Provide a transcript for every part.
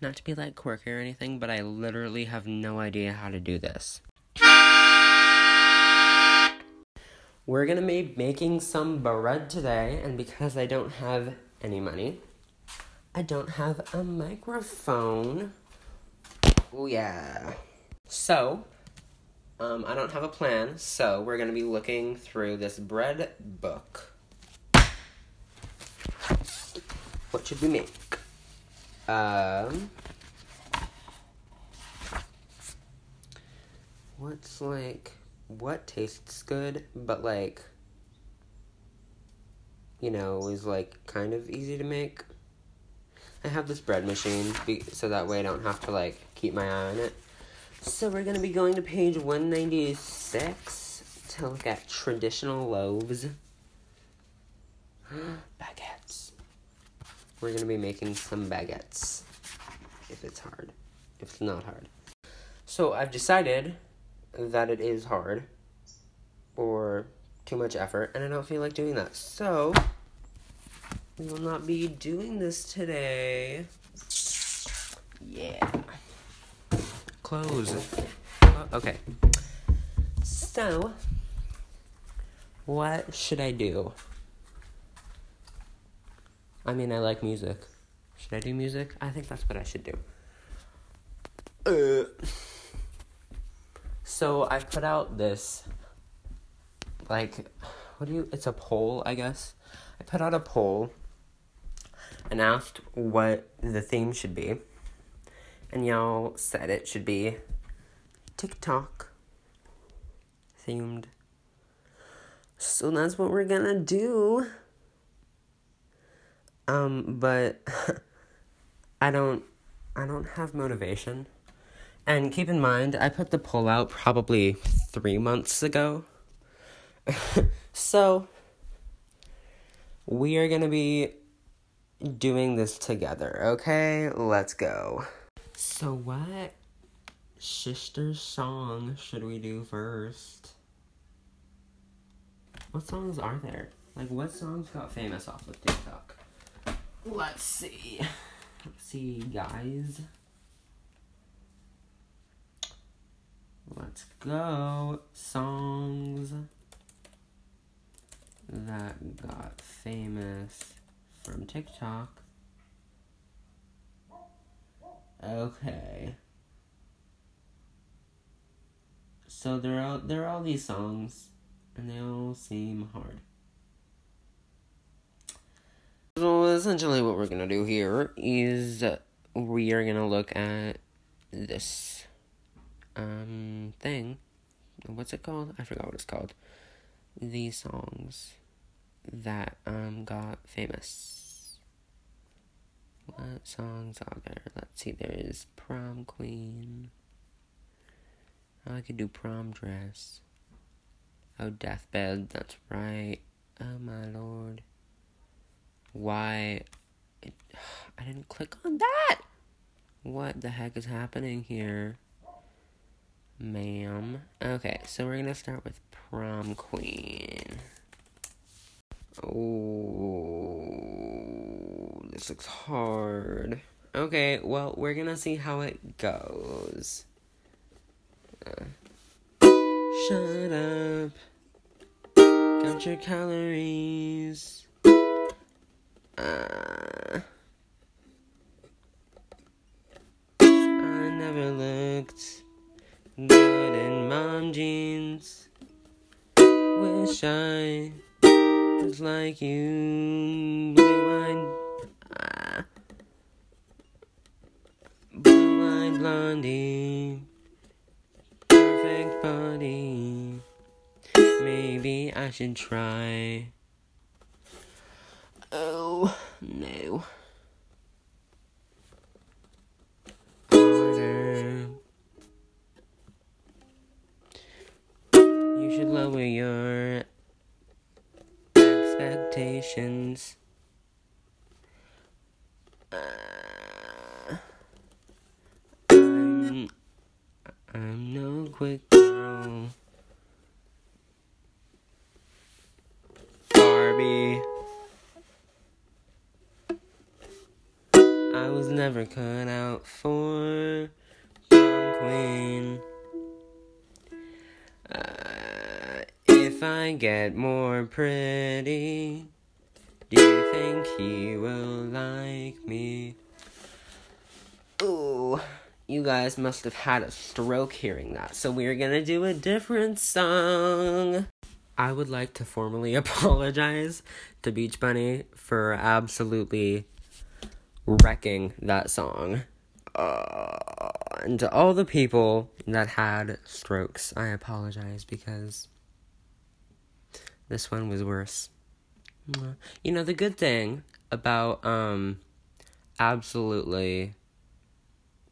Not to be like quirky or anything, but I literally have no idea how to do this. We're gonna be making some bread today, and because I don't have any money, I don't have a microphone. Oh, yeah. So, um, I don't have a plan, so we're gonna be looking through this bread book. What should we make? Um, what's like, what tastes good, but like, you know, is like kind of easy to make? I have this bread machine be- so that way I don't have to like keep my eye on it. So we're gonna be going to page 196 to look at traditional loaves. We're gonna be making some baguettes. If it's hard. If it's not hard. So I've decided that it is hard or too much effort and I don't feel like doing that. So we will not be doing this today. Yeah. Close. Uh, okay. So, what should I do? I mean, I like music. Should I do music? I think that's what I should do. Uh, so, I've put out this, like, what do you, it's a poll, I guess. I put out a poll and asked what the theme should be. And y'all said it should be TikTok themed. So that's what we're gonna do. Um, but I don't I don't have motivation. And keep in mind, I put the poll out probably three months ago. so we are gonna be doing this together, okay? Let's go. So, what sister song should we do first? What songs are there? Like, what songs got famous off of TikTok? Let's see. Let's see, guys. Let's go. Songs that got famous from TikTok. Okay. So there are there are all these songs, and they all seem hard. So essentially, what we're gonna do here is we are gonna look at this um thing. What's it called? I forgot what it's called. These songs that um got famous. What songs are there? Let's see. There is Prom Queen. Oh, I could do Prom Dress. Oh, Deathbed. That's right. Oh my lord. Why? I didn't click on that. What the heck is happening here? Ma'am. Okay, so we're gonna start with Prom Queen. Oh, this looks hard. Okay, well, we're gonna see how it goes. Uh, shut up. Count your calories. Uh, I never looked good in mom jeans. Wish I was like you, blue eyed, ah, blue eyed blondie, perfect body. Maybe I should try. Oh no. You should lower your expectations. Uh, I'm, I'm no quick girl. Cut out for prom queen. Uh, if I get more pretty, do you think he will like me? Ooh, you guys must have had a stroke hearing that, so we're gonna do a different song. I would like to formally apologize to Beach Bunny for absolutely wrecking that song. Uh, and to all the people that had strokes, I apologize because this one was worse. You know, the good thing about um absolutely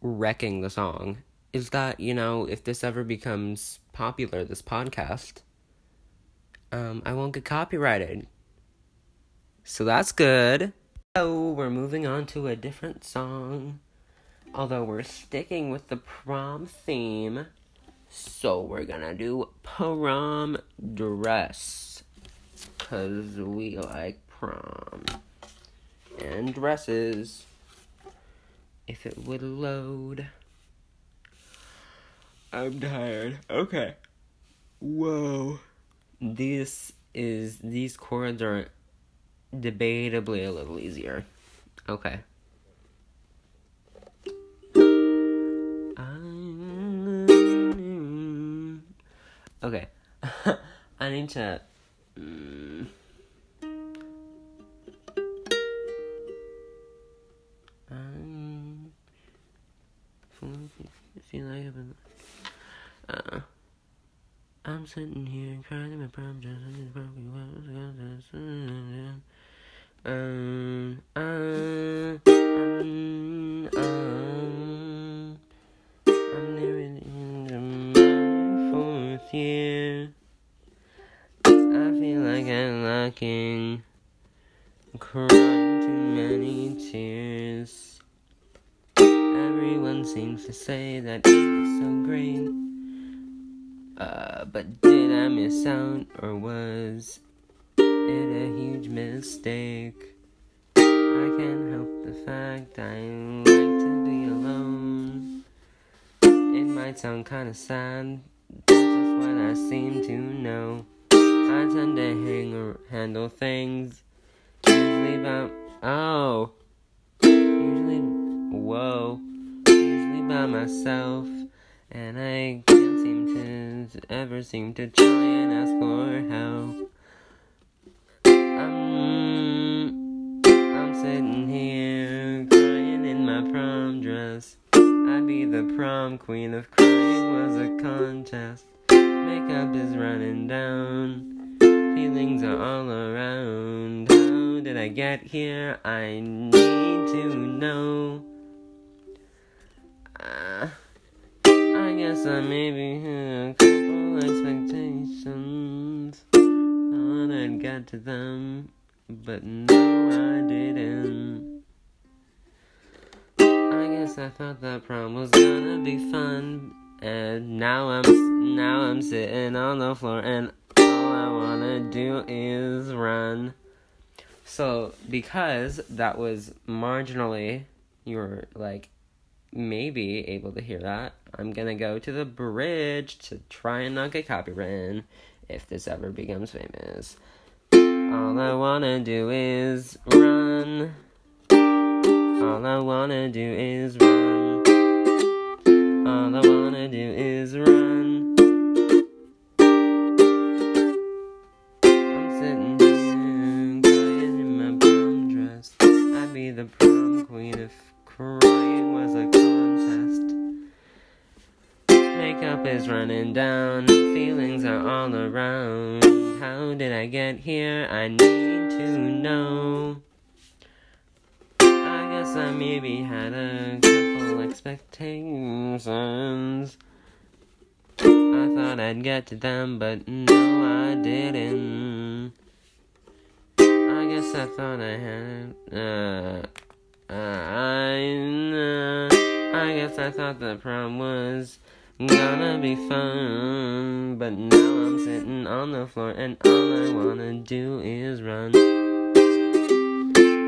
wrecking the song is that, you know, if this ever becomes popular, this podcast, um, I won't get copyrighted. So that's good. So we're moving on to a different song. Although we're sticking with the prom theme. So we're gonna do prom dress. Cause we like prom. And dresses. If it would load. I'm tired. Okay. Whoa this is these chords are debatably a little easier. Okay. Okay. I need to. Um, feel like I've been. Uh, I'm sitting here crying in my need Um, um, um, um, I'm in my fourth year. I feel like I'm lacking, crying too many tears. Everyone seems to say that it's so great. Uh, but did I miss out or was it a huge mistake? I can't help the fact I like to be alone. It might sound kinda sad, that's just what I seem to know. I tend to hang or handle things usually about oh usually whoa usually by myself and I to ever seem to try and ask for help. I'm, I'm sitting here crying in my prom dress. I'd be the prom queen if crying was a contest. Makeup is running down, feelings are all around. How did I get here? I need to know. Uh, I guess I maybe had I'd to them, but no, I didn't. I guess I thought that prom was gonna be fun, and now I'm now I'm sitting on the floor, and all I wanna do is run. So because that was marginally, you were like maybe able to hear that. I'm gonna go to the bridge to try and not get copywritten if this ever becomes famous. All I wanna do is run. All I wanna do is run. All I wanna do is run. I'm sitting here crying in my prom dress. I'd be the prom queen if crying was a. Makeup is running down, feelings are all around. How did I get here? I need to know. I guess I maybe had a couple expectations. I thought I'd get to them, but no, I didn't. I guess I thought I had. Uh, uh, I, uh, I guess I thought the problem was Gonna be fun, but now I'm sitting on the floor and all I wanna do is run.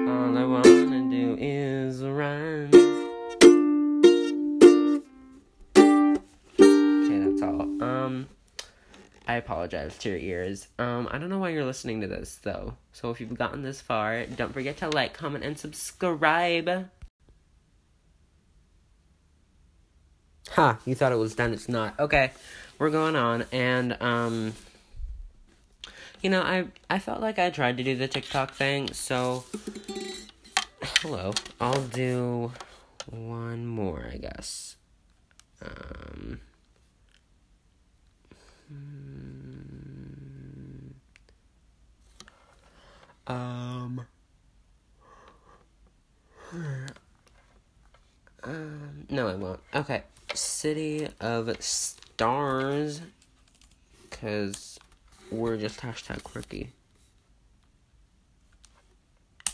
All I wanna do is run. Okay, that's all. Um, I apologize to your ears. Um, I don't know why you're listening to this though. So if you've gotten this far, don't forget to like, comment, and subscribe. Ha, you thought it was done, it's not. Okay, we're going on, and, um, you know, I, I felt like I tried to do the TikTok thing, so, hello, I'll do one more, I guess. Um, um, um, no, I won't. Okay. City of Stars. Because we're just hashtag quirky.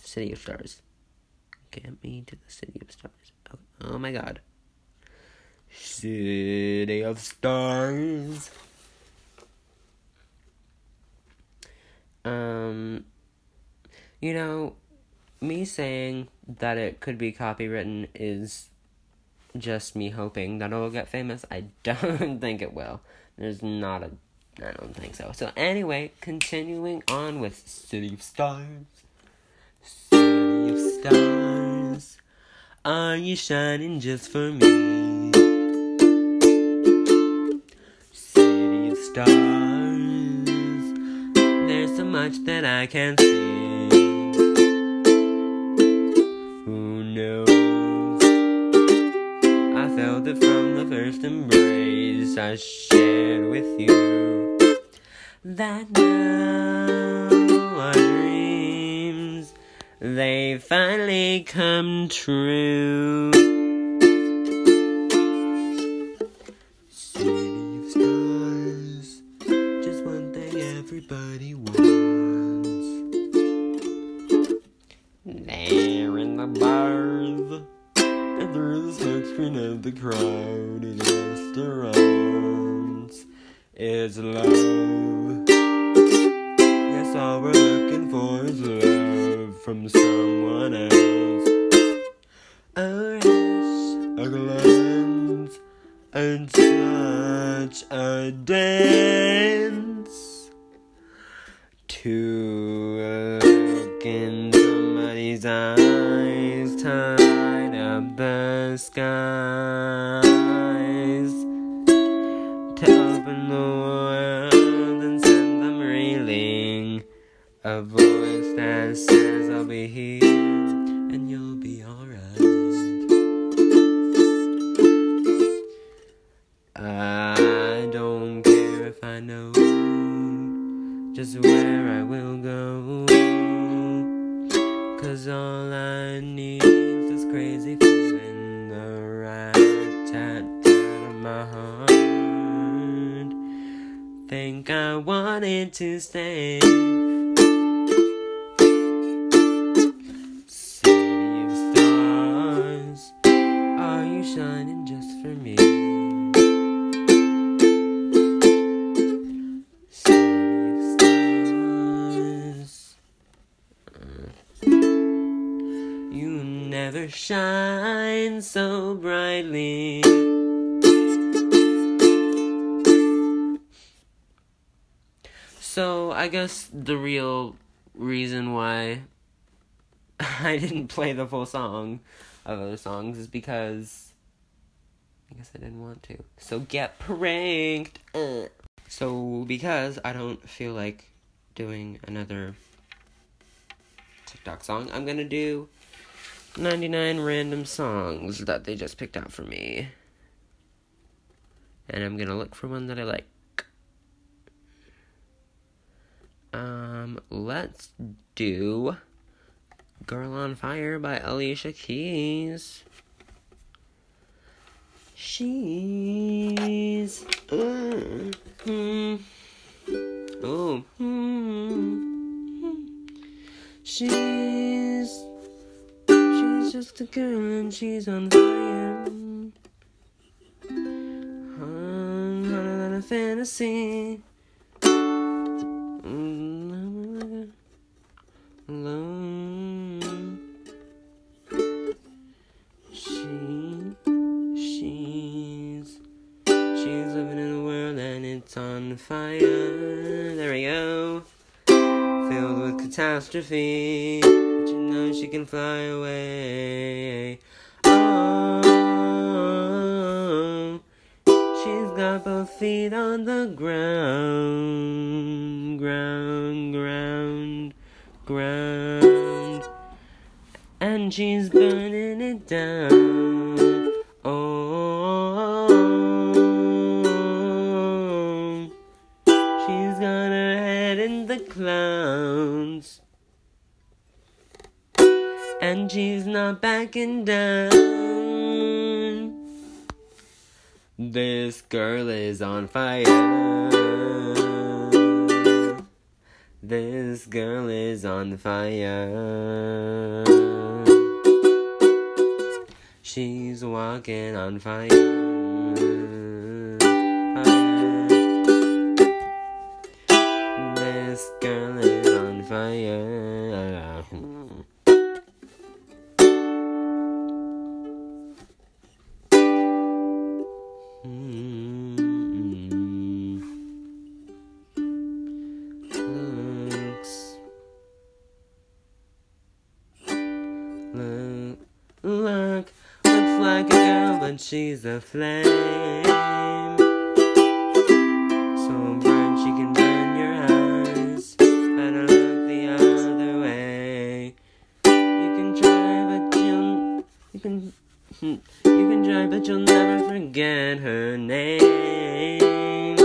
City of Stars. Get me to the City of Stars. Oh, oh my god. City of Stars. Um, you know, me saying that it could be copywritten is just me hoping that it'll get famous. I don't think it will. There's not a. I don't think so. So, anyway, continuing on with City of Stars. City of Stars. Are you shining just for me? City of Stars. There's so much that I can't see. First embrace I shared with you. That now our dreams they finally come true. City of stars, just one thing everybody wants. There in the through the smokescreen of the crowded restaurants, is love. Yes, all we're looking for is love from someone else. A rush, a glance, and such a dance. Open the world and send them reeling. A voice that says I'll be here and you'll be alright. I don't care if I know just where I will go. Cause all I need Think I wanted to stay. City of stars, are you shining just for me? City of stars, you never shine so brightly. So I guess the real reason why I didn't play the full song of other songs is because I guess I didn't want to. So get pranked. Uh. So because I don't feel like doing another TikTok song, I'm gonna do 99 random songs that they just picked out for me. And I'm gonna look for one that I like. Um, let's do Girl on Fire by Alicia Keys. She's. Oh. She's. She's just a girl and she's on fire. Hotter than a fantasy. Mm, Alone. She, she's, she's living in a world and it's on fire. There we go. Filled with catastrophe. But you know she can fly away. Oh, she's got both feet on the ground. Ground, ground, ground. And she's burning it down. Oh, she's got her head in the clouds. And she's not backing down. This girl is on fire. This girl is on fire. She's walking on fire. She's a flame. So bright she can burn your eyes. Better look the other way. You can try, but you'll. You can. You can try, but you'll never forget her name.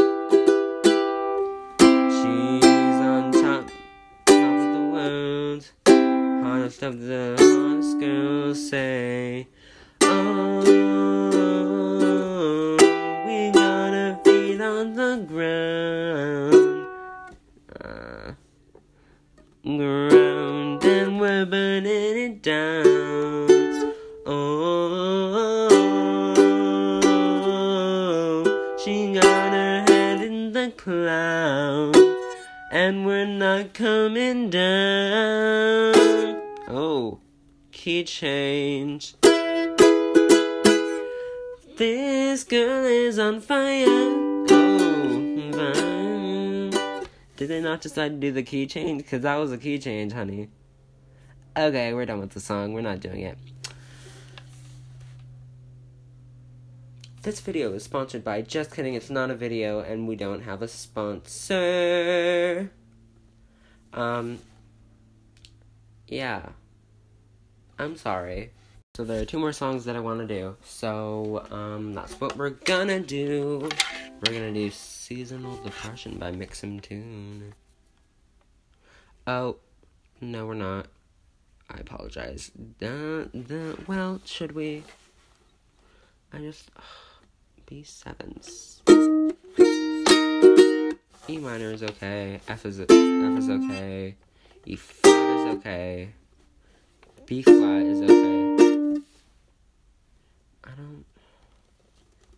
She's on top, top of the world. Hottest of the hottest girls say. Oh, burning it down. Oh, she got her head in the clouds, and we're not coming down. Oh, key change. This girl is on fire. Oh, fire. Did they not decide to do the key change? Because that was a key change, honey. Okay, we're done with the song. We're not doing it. This video is sponsored by Just Kidding, it's not a video, and we don't have a sponsor. Um, yeah. I'm sorry. So there are two more songs that I want to do. So, um, that's what we're gonna do. We're gonna do Seasonal Depression by mxmtoon. Oh, no, we're not. I apologize. Uh, the, well, should we? I just. B7s. E minor is okay. F is F is okay. E flat is okay. B flat is okay. I don't.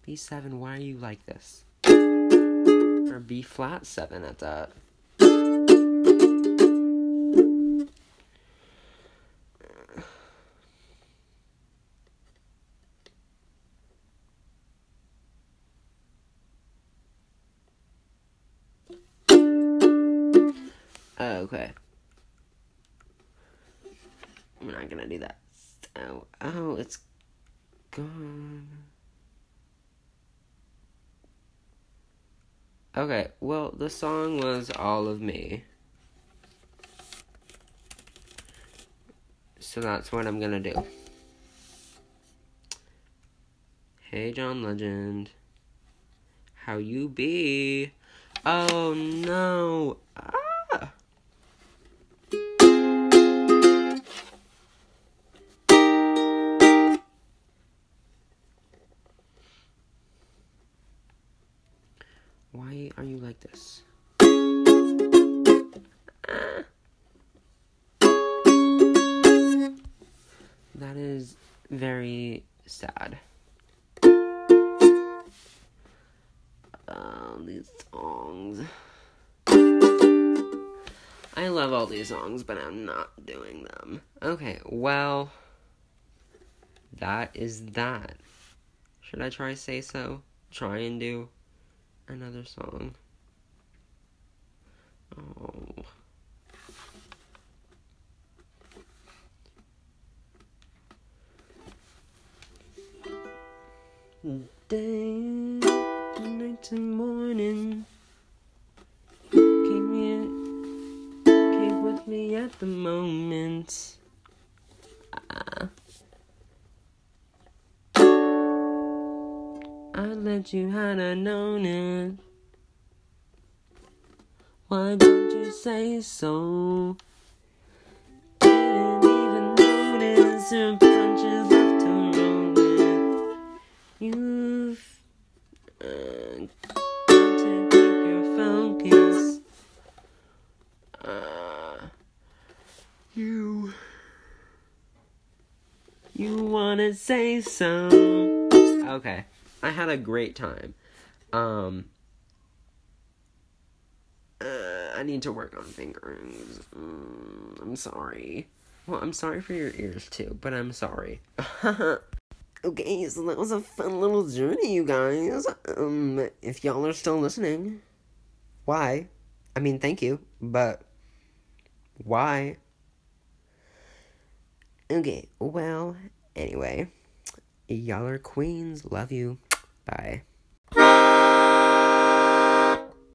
B7, why are you like this? Or B flat 7 at that. Okay. I'm not gonna do that. Oh, oh, it's gone. Okay, well, the song was All of Me. So that's what I'm gonna do. Hey, John Legend. How you be? Oh no. Ah. Why are you like this? That is very sad. Um, these songs. I love all these songs, but I'm not doing them. Okay, well, that is that. Should I try say so? Try and do another song. Oh. Day, night and morning. Keep me, keep with me at the moment. I let you had I known it. Why don't you say so? Didn't even notice your punches left roll with. You've uh, got to keep your focus. Uh, you. You wanna say so? Okay. I had a great time. Um. Uh, I need to work on fingerings. Mm, I'm sorry. Well, I'm sorry for your ears too, but I'm sorry. okay, so that was a fun little journey, you guys. Um, if y'all are still listening, why? I mean, thank you, but why? Okay, well, anyway, y'all are queens. Love you. Bye.